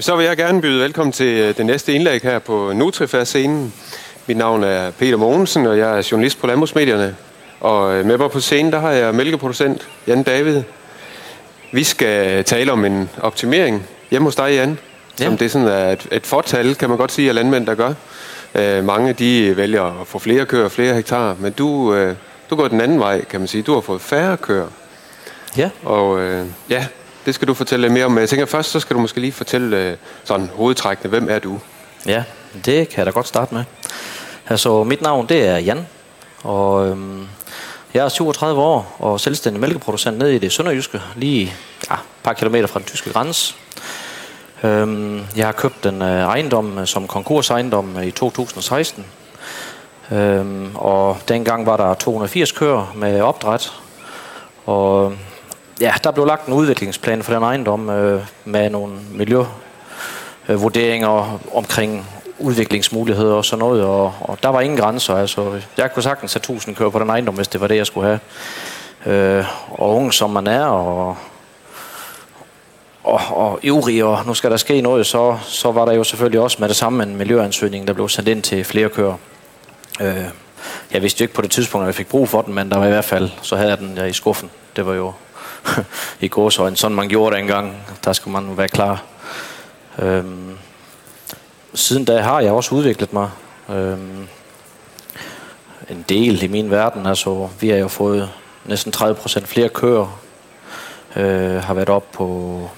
Så vil jeg gerne byde velkommen til øh, det næste indlæg her på Nutrifær-scenen. Mit navn er Peter Mogensen, og jeg er journalist på Landbrugsmedierne. Og øh, med mig på scenen, der har jeg mælkeproducent Jan David. Vi skal tale om en optimering hjemme hos dig, Jan. Ja. Som det er sådan et, et fortal, kan man godt sige, af landmænd, der gør. Øh, mange de vælger at få flere køer, flere hektar, men du, øh, du går den anden vej, kan man sige. Du har fået færre køer. Ja. Og øh, ja, det skal du fortælle mere om. Jeg tænker først, så skal du måske lige fortælle øh, sådan hovedtrækkende, hvem er du? Ja, det kan jeg da godt starte med. Altså, mit navn det er Jan, og øhm, jeg er 37 år og selvstændig mælkeproducent nede i det sønderjyske, lige ja, et par kilometer fra den tyske grænse. Øhm, jeg har købt en øh, ejendom øh, som konkursejendom øh, i 2016. Øhm, og dengang var der 280 køer med opdræt. Og ja, der blev lagt en udviklingsplan for den ejendom øh, med nogle miljøvurderinger omkring udviklingsmuligheder og sådan noget, og, og der var ingen grænser. Altså, jeg kunne sagtens have 1000 kører på den ejendom, hvis det var det, jeg skulle have. Øh, og ung som man er, og, og, og ivrig, og nu skal der ske noget, så, så var der jo selvfølgelig også med det samme en miljøansøgning, der blev sendt ind til flere kører. Øh, jeg vidste jo ikke på det tidspunkt, at jeg fik brug for den, men der var i hvert fald, så havde jeg den der i skuffen. Det var jo i gåsøjne, sådan man gjorde det engang. Der skulle man være klar. Øhm, siden da har jeg også udviklet mig øhm, en del i min verden. Altså, vi har jo fået næsten 30% flere køer. Øh, har været op på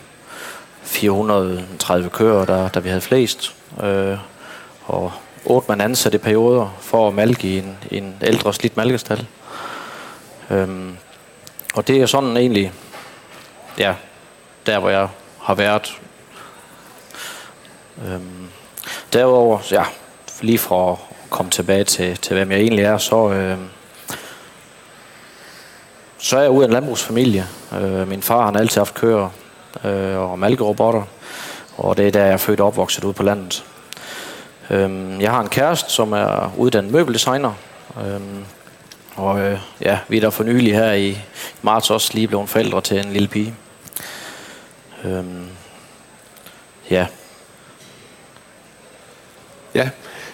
430 køer, der, der vi havde flest. Øh, og otte man ansat i perioder for at malke i en, en ældre slidt malkestal. Øhm, og det er sådan egentlig, ja, der hvor jeg har været. Øhm, derudover, ja, lige fra at komme tilbage til, til hvem jeg egentlig er, så, øh, så er jeg ude af en landbrugsfamilie. Øh, min far han har altid haft køer øh, og malkerobotter, og det er der, jeg er født og opvokset ude på landet. Øh, jeg har en kæreste, som er uddannet møbeldesigner, øh, og øh, ja, vi er der for nylig her i marts også lige blevet forældre til en lille pige. Øhm, ja. Ja,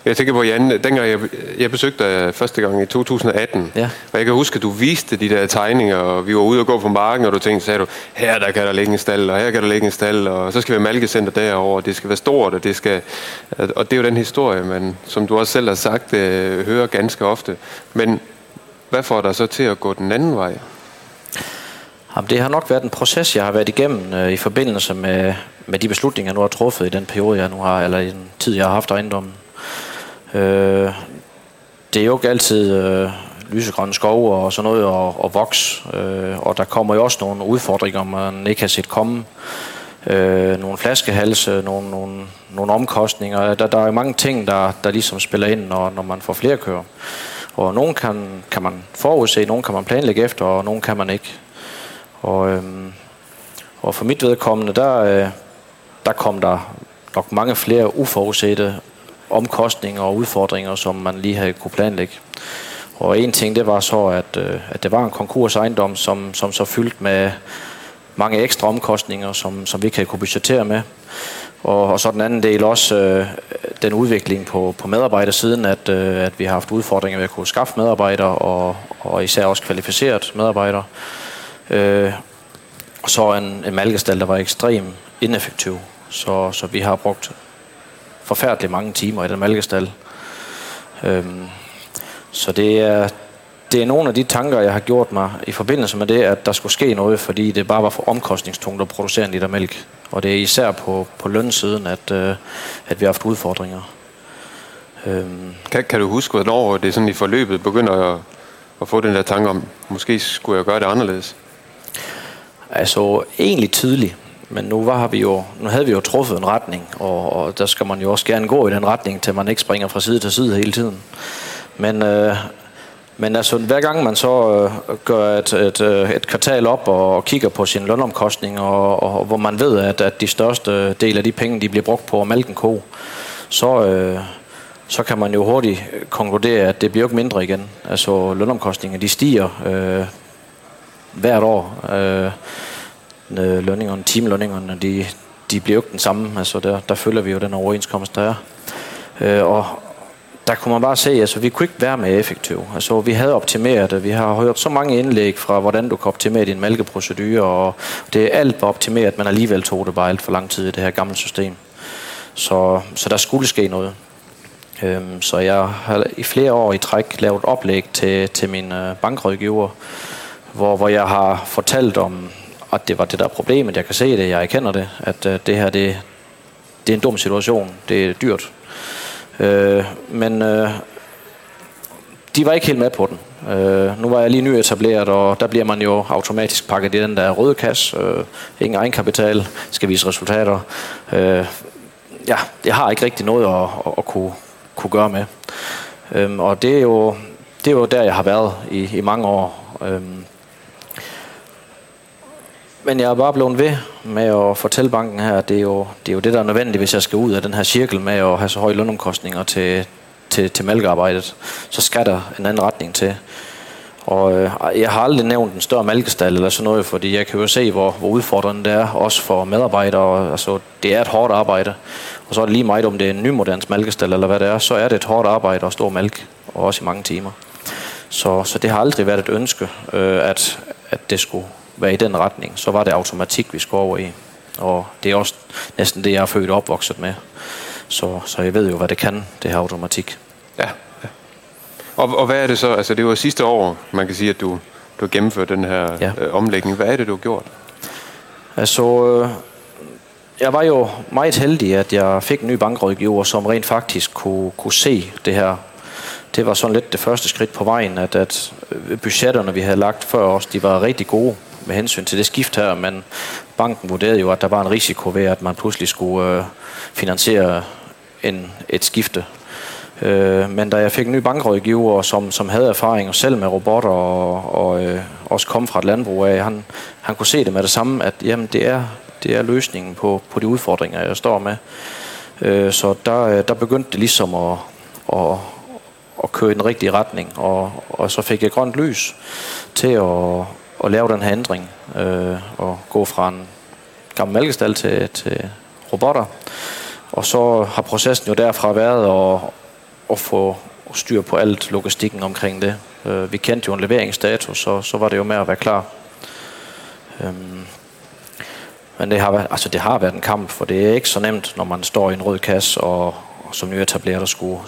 jeg tænker på, Jan, dengang jeg, jeg besøgte dig første gang i 2018, Ja. og jeg kan huske, at du viste de der tegninger, og vi var ude og gå på marken, og du tænkte, sagde du, her der kan der ligge en stald, og her kan der ligge en stald, og så skal vi have malkecenter derovre, og det skal være stort, og det skal... Og det er jo den historie, man, som du også selv har sagt, øh, hører ganske ofte. Men hvad får dig så til at gå den anden vej? Jamen, det har nok været en proces, jeg har været igennem øh, i forbindelse med, med de beslutninger, jeg nu har truffet i den periode, jeg nu har, eller i den tid, jeg har haft ejendommen. Øh, det er jo ikke altid øh, lysegrønne skove og sådan noget og, og voks, øh, og der kommer jo også nogle udfordringer, man ikke har set komme. Øh, nogle flaskehalse, nogle, nogle, nogle omkostninger. Der, der er mange ting, der, der ligesom spiller ind, når, når man får flere kører. Og nogen kan, kan man forudse, nogen kan man planlægge efter, og nogen kan man ikke. Og, øhm, og for mit vedkommende, der, øh, der kom der nok mange flere uforudsete omkostninger og udfordringer, som man lige havde kunne planlægge. Og en ting, det var så, at, øh, at det var en konkursejendom, som, som så fyldt med mange ekstra omkostninger, som, som vi ikke kunne budgettere med. Og, og så den anden del også øh, den udvikling på, på medarbejdersiden, at, øh, at vi har haft udfordringer ved at kunne skaffe medarbejdere, og, og især også kvalificeret medarbejdere. Øh, og så en, en malkestal, der var ekstrem ineffektiv. Så, så vi har brugt forfærdeligt mange timer i den malkestal. Øhm, så det er, det er nogle af de tanker, jeg har gjort mig i forbindelse med det, at der skulle ske noget, fordi det bare var for omkostningstungt at producere en liter mælk. Og det er især på, på lønsiden, at, øh, at vi har haft udfordringer. Øhm, Kan, kan du huske, hvornår det sådan i forløbet begynder at, at få den der tanke om, måske skulle jeg gøre det anderledes? Altså egentlig tidligt, men nu, var vi jo, nu havde vi jo truffet en retning, og, og der skal man jo også gerne gå i den retning, til man ikke springer fra side til side hele tiden. Men, øh, men altså, hver gang man så øh, gør et, et, øh, et kvartal op og kigger på sin lønomkostning, og, og hvor man ved, at, at de største del af de penge, de bliver brugt på at malke en ko, så, øh, så kan man jo hurtigt konkludere, at det bliver ikke mindre igen. Altså lønomkostninger, de stiger øh, hvert år. Øh, øh, lønningerne, timelønningerne, de, de bliver jo ikke den samme. Altså der, der følger vi jo den overenskomst, der er. Øh, og der kunne man bare se, at altså, vi kunne ikke være mere effektive. Altså, vi havde optimeret det. Vi har hørt så mange indlæg fra, hvordan du kan optimere din mælkeprocedure, og det er alt var optimeret, men alligevel tog det bare alt for lang tid i det her gamle system. Så, så der skulle ske noget. Øhm, så jeg har i flere år i træk lavet oplæg til, til min øh, bankrådgiver, hvor, hvor jeg har fortalt om, at det var det der problemet. Jeg kan se det, jeg erkender det, at øh, det her det, det er en dum situation. Det er dyrt. Øh, men øh, de var ikke helt med på den. Øh, nu var jeg lige nyetableret, og der bliver man jo automatisk pakket i den der røde kasse. Øh, ingen egenkapital, skal vise resultater. Øh, ja, jeg har ikke rigtig noget at, at, at kunne, kunne gøre med. Øh, og det er, jo, det er jo der, jeg har været i, i mange år. Øh, men jeg er bare blevet ved med at fortælle banken her, at det er jo det, er jo det der er nødvendigt, hvis jeg skal ud af den her cirkel med at have så høje lønomkostninger til, til, til mælkearbejdet. Så skal der en anden retning til. Og øh, jeg har aldrig nævnt en større malkestal eller sådan noget, fordi jeg kan jo se, hvor, hvor udfordrende det er, også for medarbejdere. Altså, det er et hårdt arbejde. Og så er det lige meget, om det er en nymodens malkestal eller hvad det er, så er det et hårdt arbejde at stå mælk, og også i mange timer. Så, så det har aldrig været et ønske, øh, at, at det skulle være i den retning, så var det automatik, vi skulle over i. Og det er også næsten det, jeg er født og opvokset med. Så, så jeg ved jo, hvad det kan, det her automatik. Ja. ja. Og, og hvad er det så? Altså, det var sidste år, man kan sige, at du, du har gennemført den her ja. øh, omlægning. Hvad er det, du har gjort? Altså, øh, jeg var jo meget heldig, at jeg fik en ny bankrådgiver, som rent faktisk kunne, kunne se det her. Det var sådan lidt det første skridt på vejen, at, at budgetterne, vi havde lagt før os, de var rigtig gode med hensyn til det skift her, men banken vurderede jo, at der var en risiko ved, at man pludselig skulle øh, finansiere en, et skifte. Øh, men da jeg fik en ny bankrådgiver, som, som havde erfaring selv med robotter og, og øh, også kom fra et landbrug af, han, han kunne se det med det samme, at jamen, det, er, det er løsningen på, på de udfordringer, jeg står med. Øh, så der, øh, der begyndte det ligesom at, at, at køre i den rigtige retning, og, og så fik jeg grønt lys til at, at lave den her ændring øh, og gå fra en gammel mælkestal til, til robotter. Og så har processen jo derfra været at, at få styr på alt logistikken omkring det. Øh, vi kendte jo en leveringsstatus, så, så var det jo med at være klar. Øhm, men det har, været, altså det har været en kamp, for det er ikke så nemt, når man står i en rød kasse og, og som nyetableret skulle,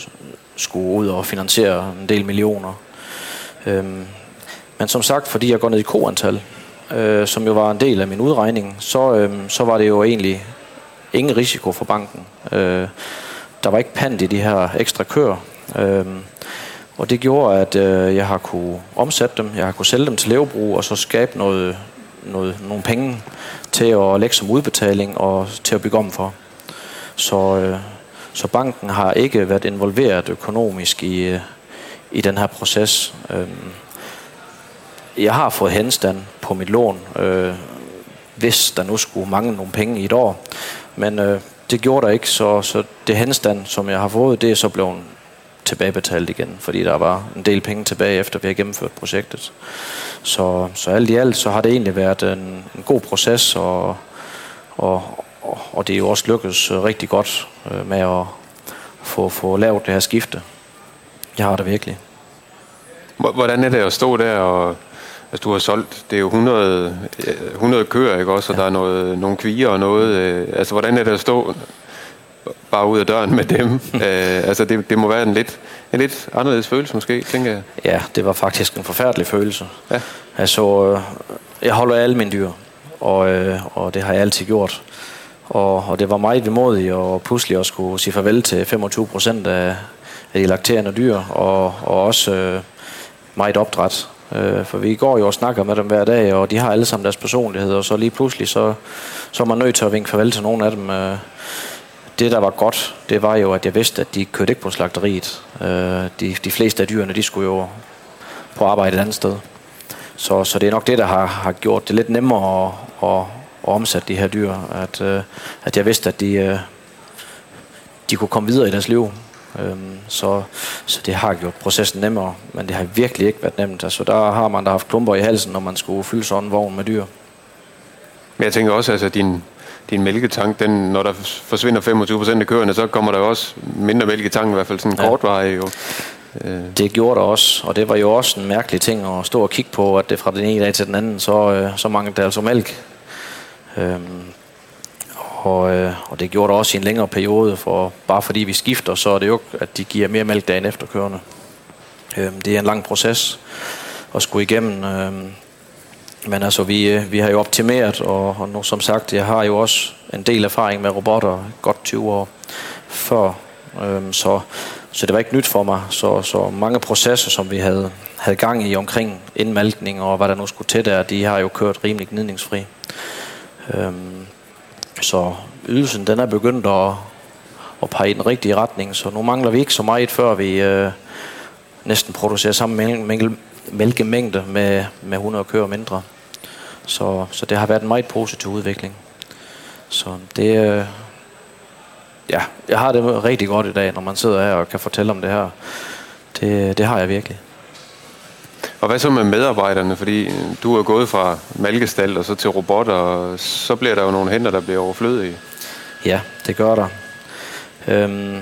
skulle ud og finansiere en del millioner. Øhm, men som sagt, fordi jeg går ned i koantal, øh, som jo var en del af min udregning, så, øh, så var det jo egentlig ingen risiko for banken. Øh, der var ikke pant i de her ekstra køer. Øh, og det gjorde, at øh, jeg har kunne omsætte dem, jeg har kunne sælge dem til levebrug, og så skabe noget, noget, nogle penge til at lægge som udbetaling og til at bygge om for. Så, øh, så banken har ikke været involveret økonomisk i, øh, i den her proces. Øh, jeg har fået henstand på mit lån, øh, hvis der nu skulle mangle nogle penge i et år. Men øh, det gjorde der ikke, så, så det henstand, som jeg har fået, det er så blevet tilbagebetalt igen, fordi der var en del penge tilbage, efter vi har gennemført projektet. Så, så alt i alt, så har det egentlig været en, en god proces, og, og, og, og det er jo også lykkedes rigtig godt øh, med at få, få lavet det her skifte. Jeg har det virkelig. Hvordan er det at stå der og Altså, du har solgt, det er jo 100, 100 køer, ikke også? Og ja. der er noget, nogle kvier og noget. Øh, altså, hvordan er det at stå bare ud af døren med dem? øh, altså, det, det må være en lidt, en lidt anderledes følelse måske, tænker jeg. Ja, det var faktisk en forfærdelig følelse. Ja. Altså, øh, jeg holder alle mine dyr, og, øh, og det har jeg altid gjort. Og, og det var meget vemodigt og pludselig at skulle sige farvel til 25 procent af, af de lakterende dyr, og, og også øh, meget opdræt. Øh, for vi går jo og snakker med dem hver dag, og de har alle sammen deres personlighed, og så lige pludselig, så, så er man nødt til at vinke farvel til nogle af dem. Øh, det, der var godt, det var jo, at jeg vidste, at de kørte ikke på slagteriet. Øh, de, de fleste af dyrene, de skulle jo på arbejde et andet sted. Så, så det er nok det, der har, har gjort det lidt nemmere at, at, at omsætte de her dyr. At, øh, at jeg vidste, at de, øh, de kunne komme videre i deres liv. Øhm, så, så det har gjort processen nemmere, men det har virkelig ikke været nemt. Altså, der har man da haft klumper i halsen, når man skulle fylde sådan en vogn med dyr. Men jeg tænker også, altså din, din mælketank, den, når der forsvinder 25 procent af køerne, så kommer der jo også mindre mælk i tanken, i hvert fald sådan en ja. kortvarig jo. Øh. Det gjorde der også, og det var jo også en mærkelig ting at stå og kigge på, at det fra den ene dag til den anden, så, øh, så manglede der altså mælk. Øhm, og, øh, og det gjorde det også i en længere periode, for bare fordi vi skifter, så er det jo at de giver mere mælk dagen efter kørende. Øhm, det er en lang proces at skulle igennem. Øhm, men altså, vi, øh, vi har jo optimeret, og, og nu som sagt, jeg har jo også en del erfaring med robotter, godt 20 år før. Øhm, så, så det var ikke nyt for mig. Så, så mange processer, som vi havde, havde gang i omkring indmalkning og hvad der nu skulle til der, de har jo kørt rimelig gnidningsfri. Øhm, så ydelsen den er begyndt at, at pege i den rigtige retning, så nu mangler vi ikke så meget, før vi øh, næsten producerer samme mængde, mælkemængde med, med 100 køer mindre. Så, så det har været en meget positiv udvikling. Så det, øh, ja, jeg har det rigtig godt i dag, når man sidder her og kan fortælle om det her. Det, det har jeg virkelig. Og hvad så med medarbejderne? Fordi du er gået fra malkestal og så til robotter, og så bliver der jo nogle hænder, der bliver overflødige. Ja, det gør der. Øhm,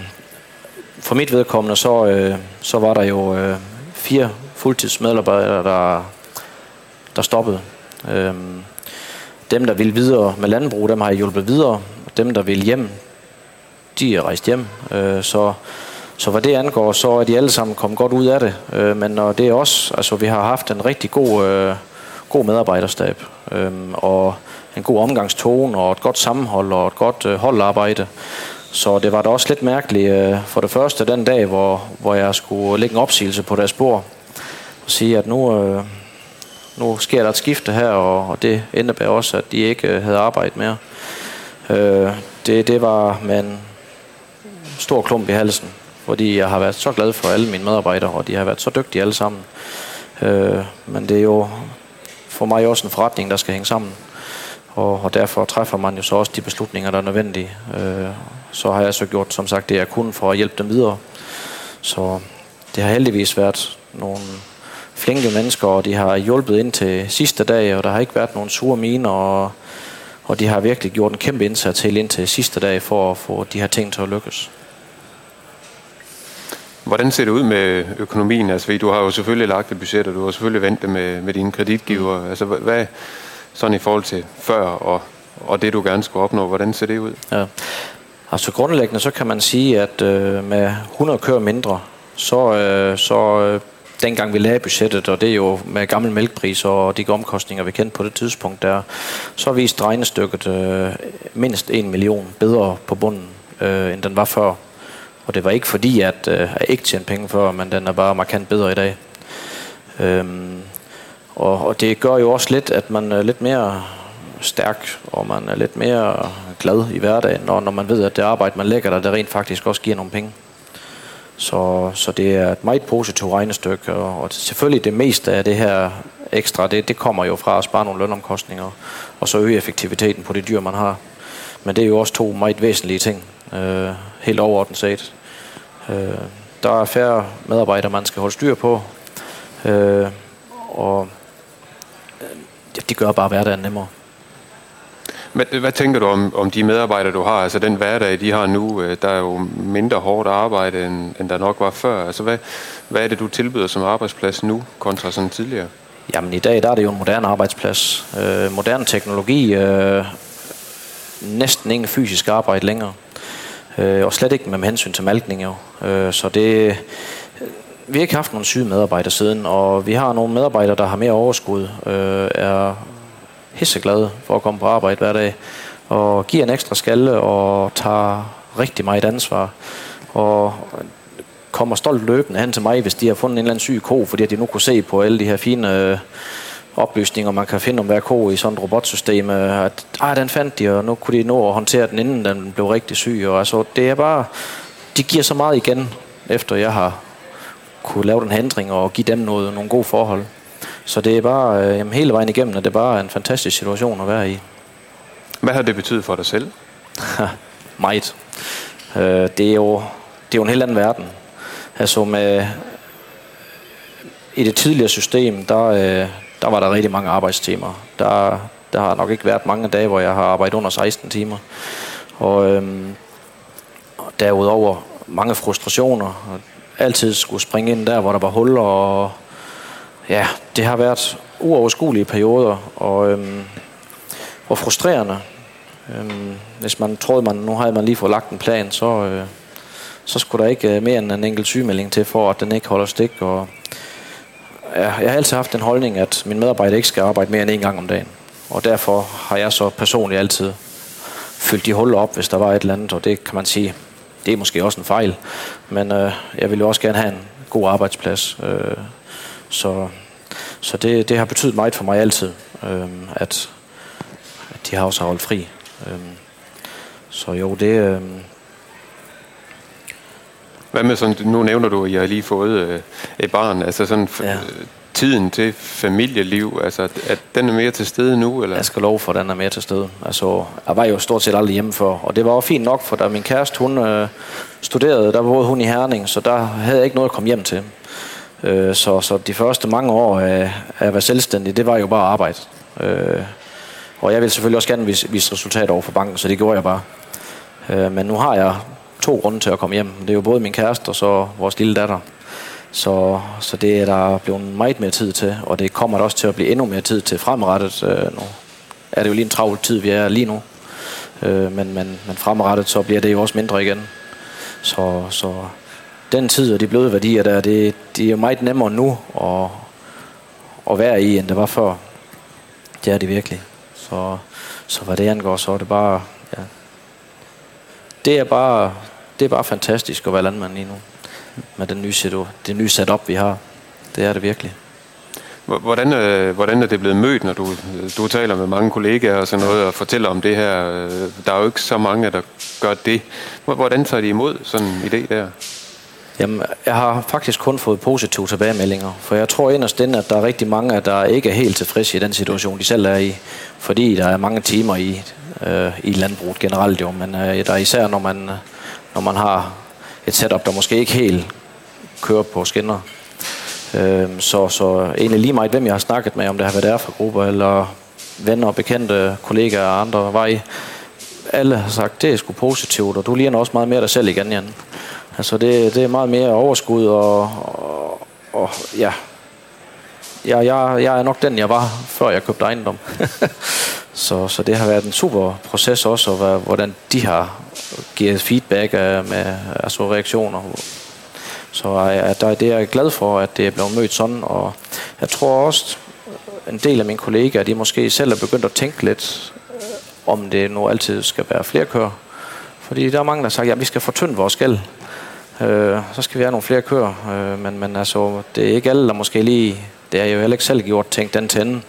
for mit vedkommende, så, øh, så var der jo øh, fire fuldtidsmedarbejdere, der, der stoppede. Øhm, dem, der ville videre med landbrug, dem har jeg hjulpet videre. Dem, der vil hjem, de er rejst hjem. Øh, så, så hvad det angår, så er de alle sammen kommet godt ud af det. Øh, men når det er også, altså vi har haft en rigtig god, øh, god medarbejderstab. Øh, og en god omgangstone og et godt sammenhold og et godt øh, holdarbejde. Så det var da også lidt mærkeligt øh, for det første den dag, hvor, hvor jeg skulle lægge en opsigelse på deres spor. Og sige, at nu, øh, nu sker der et skifte her, og, og det indebærer også, at de ikke øh, havde arbejdet mere. Øh, det, det var med en stor klump i halsen, fordi jeg har været så glad for alle mine medarbejdere, og de har været så dygtige alle sammen. Øh, men det er jo for mig også en forretning, der skal hænge sammen. Og, og derfor træffer man jo så også de beslutninger, der er nødvendige. Øh, så har jeg så gjort, som sagt, det jeg kunne for at hjælpe dem videre. Så det har heldigvis været nogle flinke mennesker, og de har hjulpet ind til sidste dag, og der har ikke været nogen sure miner, og, og de har virkelig gjort en kæmpe indsats helt ind til sidste dag for at få de her ting til at lykkes. Hvordan ser det ud med økonomien? Altså, du har jo selvfølgelig lagt et budget, og du har selvfølgelig ventet det med, med dine kreditgiver. Altså, hvad, sådan i forhold til før og, og det, du gerne skulle opnå, hvordan ser det ud? Ja. Altså grundlæggende, så kan man sige, at øh, med 100 kører mindre, så, øh, så øh, dengang vi lagde budgettet, og det er jo med gamle mælkpriser og de omkostninger, vi kendte på det tidspunkt, der, så viste regnestykket øh, mindst 1 million bedre på bunden, øh, end den var før. Og det var ikke fordi, at øh, jeg ikke tjente penge før, men den er bare markant bedre i dag. Øhm, og, og det gør jo også lidt, at man er lidt mere stærk, og man er lidt mere glad i hverdagen, når, når man ved, at det arbejde, man lægger der, det rent faktisk også giver nogle penge. Så, så det er et meget positivt regnestykke, og, og selvfølgelig det meste af det her ekstra, det, det kommer jo fra at spare nogle lønomkostninger, og så øge effektiviteten på det dyr, man har. Men det er jo også to meget væsentlige ting, øh, helt overordnet set. Øh, der er færre medarbejdere, man skal holde styr på, øh, og øh, det gør bare hverdagen nemmere. Men hvad tænker du om, om de medarbejdere, du har? Altså den hverdag, de har nu, øh, der er jo mindre hårdt arbejde, end, end der nok var før. Altså hvad, hvad er det, du tilbyder som arbejdsplads nu, kontra sådan tidligere? Jamen i dag, der er det jo en moderne arbejdsplads. Øh, moderne teknologi, øh, næsten ingen fysisk arbejde længere. Øh, og slet ikke med hensyn til malkning jo. Øh, så det, vi har ikke haft nogen syge medarbejdere siden, og vi har nogle medarbejdere, der har mere overskud, øh, er hisseglade for at komme på arbejde hver dag, og giver en ekstra skalle og tager rigtig meget ansvar. Og kommer stolt løbende hen til mig, hvis de har fundet en eller anden syg ko, fordi de nu kunne se på alle de her fine øh, oplysninger, man kan finde om hver ko i sådan et robotsystem, øh, at ah, den fandt de, og nu kunne de nå at håndtere den, inden den blev rigtig syg. Og altså, det er bare, de giver så meget igen, efter jeg har kunne lave den handring og give dem noget, nogle gode forhold. Så det er bare øh, jamen, hele vejen igennem, at det er bare en fantastisk situation at være i. Hvad har det betydet for dig selv? Meget. Øh, det, er jo, det er jo en helt anden verden. Altså med, i det tidligere system, der, øh, der var der rigtig mange arbejdstimer. Der, Der har nok ikke været mange dage, hvor jeg har arbejdet under 16 timer. Og, øhm, og derudover mange frustrationer. Og altid skulle springe ind der, hvor der var huller. Og ja, det har været uoverskuelige perioder. Og, øhm, og frustrerende. Øhm, hvis man troede, man nu havde man lige fået lagt en plan, så, øh, så skulle der ikke øh, mere end en enkelt sygemelding til, for at den ikke holder stik. Og, jeg har altid haft den holdning, at min medarbejder ikke skal arbejde mere end en gang om dagen. Og derfor har jeg så personligt altid fyldt de huller op, hvis der var et eller andet, og det kan man sige, det er måske også en fejl. Men øh, jeg vil jo også gerne have en god arbejdsplads. Øh, så så det, det har betydet meget for mig altid, øh, at, at de har også holdt fri. Øh, så jo, det... Øh, hvad med sådan, nu nævner du, at jeg har lige fået øh, et barn, altså sådan ja. tiden til familieliv, altså at den er mere til stede nu? Eller? Jeg skal love for, at den er mere til stede. Altså, jeg var jo stort set aldrig hjemme for, og det var også fint nok, for da min kæreste, hun øh, studerede, der boede hun i Herning, så der havde jeg ikke noget at komme hjem til. Øh, så, så de første mange år af, af at være selvstændig, det var jo bare arbejde. Øh, og jeg ville selvfølgelig også gerne vise, vise resultater over for banken, så det gjorde jeg bare. Øh, men nu har jeg to grunde til at komme hjem. Det er jo både min kæreste og så vores lille datter. Så, så det er der blevet meget mere tid til, og det kommer der også til at blive endnu mere tid til fremadrettet. Øh, nu er det jo lige en travl tid, vi er lige nu. Øh, men, men, men fremadrettet, så bliver det jo også mindre igen. Så, så den tid og de bløde værdier der, det, det er meget nemmere nu at, at være i, end det var før. Det er det virkelig. Så, så hvad det angår, så er det bare... Ja. Det er bare det er bare fantastisk at være landmand lige nu. Med den nye, setup, det nye setup, vi har. Det er det virkelig. Hvordan, øh, hvordan er det blevet mødt, når du, du taler med mange kollegaer og sådan noget, og fortæller om det her? Øh, der er jo ikke så mange, der gør det. Hvordan tager de imod sådan en idé der? Jamen, jeg har faktisk kun fået positive tilbagemeldinger, for jeg tror inderst inde, at der er rigtig mange, der ikke er helt tilfredse i den situation, de selv er i, fordi der er mange timer i, øh, i landbruget generelt jo, men øh, der er især, når man, øh, når man har et setup, der måske ikke helt kører på skinner. Øh, så, så egentlig lige meget, hvem jeg har snakket med, om det har været der for grupper, eller venner, bekendte, kollegaer og andre vej, alle har sagt, det er sgu positivt, og du ligner også meget mere dig selv igen, Jan. Altså det, det er meget mere overskud, og, og, og ja, ja jeg, jeg er nok den, jeg var, før jeg købte ejendom. så, så det har været en super proces også, og hvordan de har givet feedback øh, med altså reaktioner. Så at der, det er jeg glad for, at det er blevet mødt sådan, og jeg tror også, en del af mine kollegaer, de måske selv er begyndt at tænke lidt, øh, om det nu altid skal være flere kører. Fordi der er mange, der har sagt, at vi skal fortynde vores gæld. Øh, så skal vi have nogle flere køer. Øh, men, men altså, det er ikke alle, der måske lige... Det jeg jo heller ikke selv gjort, tænkt den til enden.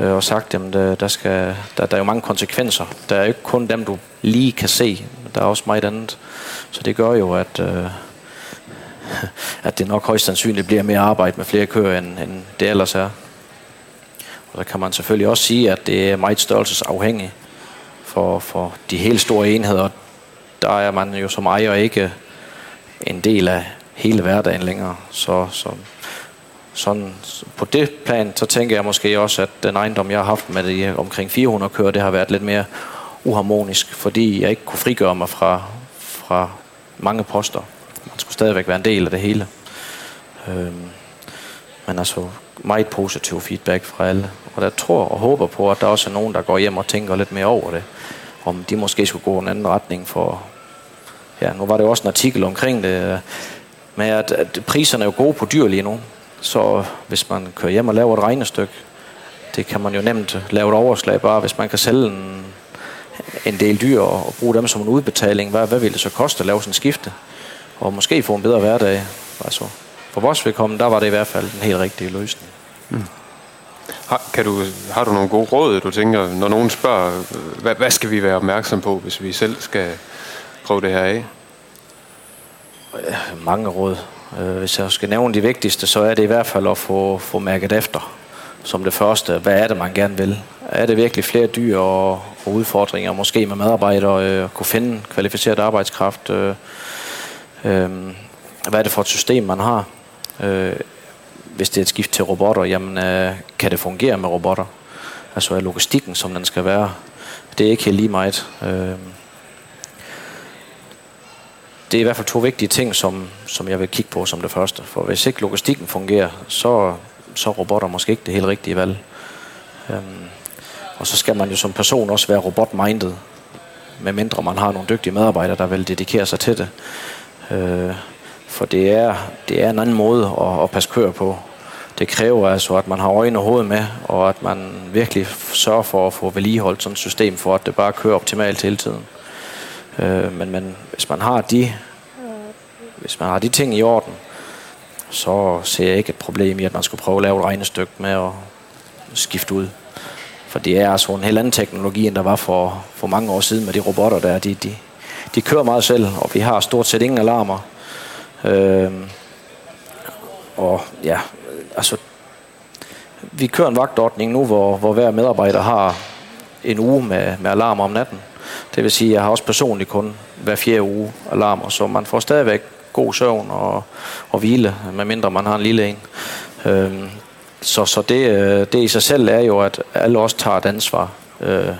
Øh, og sagt, at der, der, skal, der, der er jo mange konsekvenser. Der er jo ikke kun dem, du lige kan se. Der er også meget andet. Så det gør jo, at... Øh, at det nok højst sandsynligt bliver mere arbejde med flere køer, end, end det ellers er. Og der kan man selvfølgelig også sige, at det er meget størrelsesafhængigt. For, for de helt store enheder, der er man jo som ejer ikke en del af hele hverdagen længere. Så, så sådan, på det plan, så tænker jeg måske også, at den ejendom, jeg har haft med det omkring 400 kører, det har været lidt mere uharmonisk, fordi jeg ikke kunne frigøre mig fra, fra mange poster. Man skulle stadigvæk være en del af det hele. Øhm, men altså meget positiv feedback fra alle. Og der tror og håber på, at der også er nogen, der går hjem og tænker lidt mere over det. Om de måske skulle gå en anden retning for, ja, nu var det jo også en artikel omkring det, øh, med at, at priserne er jo gode på dyr lige nu. Så hvis man kører hjem og laver et regnestykke, det kan man jo nemt lave et overslag bare, hvis man kan sælge en, en del dyr og, og bruge dem som en udbetaling. Hvad, hvad vil det så koste at lave sådan en skifte? Og måske få en bedre hverdag. Altså, for vores vedkommende, der var det i hvert fald den helt rigtige løsning. Mm. Har, kan du, har du nogle gode råd, du tænker, når nogen spørger, øh, hvad, hvad skal vi være opmærksom på, hvis vi selv skal prøve det her af? Øh, mange råd. Øh, hvis jeg skal nævne de vigtigste, så er det i hvert fald at få, få mærket efter som det første. Hvad er det, man gerne vil? Er det virkelig flere dyr og, og udfordringer, måske med medarbejdere, øh, kunne finde kvalificeret arbejdskraft? Øh, øh, hvad er det for et system, man har? Øh, hvis det er et skift til robotter, jamen, øh, kan det fungere med robotter? altså er logistikken, som den skal være. Det er ikke helt lige meget. Øh, det er i hvert fald to vigtige ting, som, som jeg vil kigge på som det første. For hvis ikke logistikken fungerer, så, så er robotter måske ikke det helt rigtige valg. Øhm, og så skal man jo som person også være robot-minded, medmindre man har nogle dygtige medarbejdere, der vil dedikere sig til det. Øh, for det er, det er en anden måde at, at passe køer på. Det kræver altså, at man har øjne og hoved med, og at man virkelig sørger for at få vedligeholdt sådan et system, for at det bare kører optimalt hele tiden. Øh, men, men hvis man har de hvis man har de ting i orden, så ser jeg ikke et problem i, at man skulle prøve at lave et regnestykke med at skifte ud. For det er altså en helt anden teknologi, end der var for, for mange år siden med de robotter der. De, de, de kører meget selv, og vi har stort set ingen alarmer. Øhm, og ja, altså, vi kører en vagtordning nu, hvor, hvor hver medarbejder har en uge med, med alarmer om natten. Det vil sige, at jeg har også personligt kun hver fjerde uge alarmer, så man får stadigvæk god søvn og, og hvile, medmindre man har en lille en. Øhm, så så det, øh, det i sig selv er jo, at alle også tager et ansvar øh,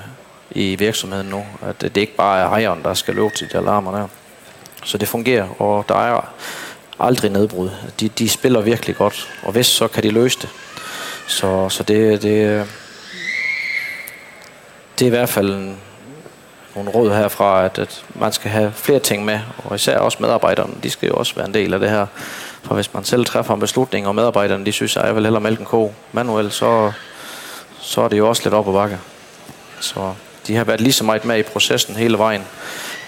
i virksomheden nu. At det ikke bare er ejeren, der skal løbe til de alarmer der. Så det fungerer, og der er aldrig nedbrud. De, de spiller virkelig godt, og hvis så kan de løse det. Så, så det, det, øh, det er i hvert fald en, nogle råd herfra, at, at man skal have flere ting med, og især også medarbejderne, de skal jo også være en del af det her. For hvis man selv træffer en beslutning, og medarbejderne de synes, at jeg vil hellere mælke en ko manuelt, så, så er det jo også lidt op ad bakke. Så de har været lige så meget med i processen hele vejen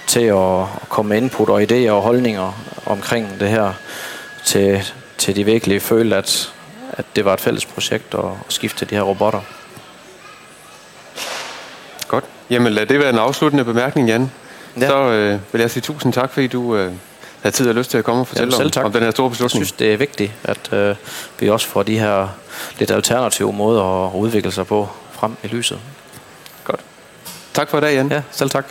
til at, at komme med input og idéer og holdninger omkring det her, til, til de virkelig følte, at, at det var et fælles projekt at, at skifte de her robotter. Jamen lad det være en afsluttende bemærkning, Jan. Ja. Så øh, vil jeg sige tusind tak, fordi du øh, havde tid og lyst til at komme og fortælle Jamen, om, om den her store beslutning. Jeg synes, det er vigtigt, at øh, vi også får de her lidt alternative måder at udvikle sig på frem i lyset. Godt. Tak for i dag, Jan. Ja, selv tak.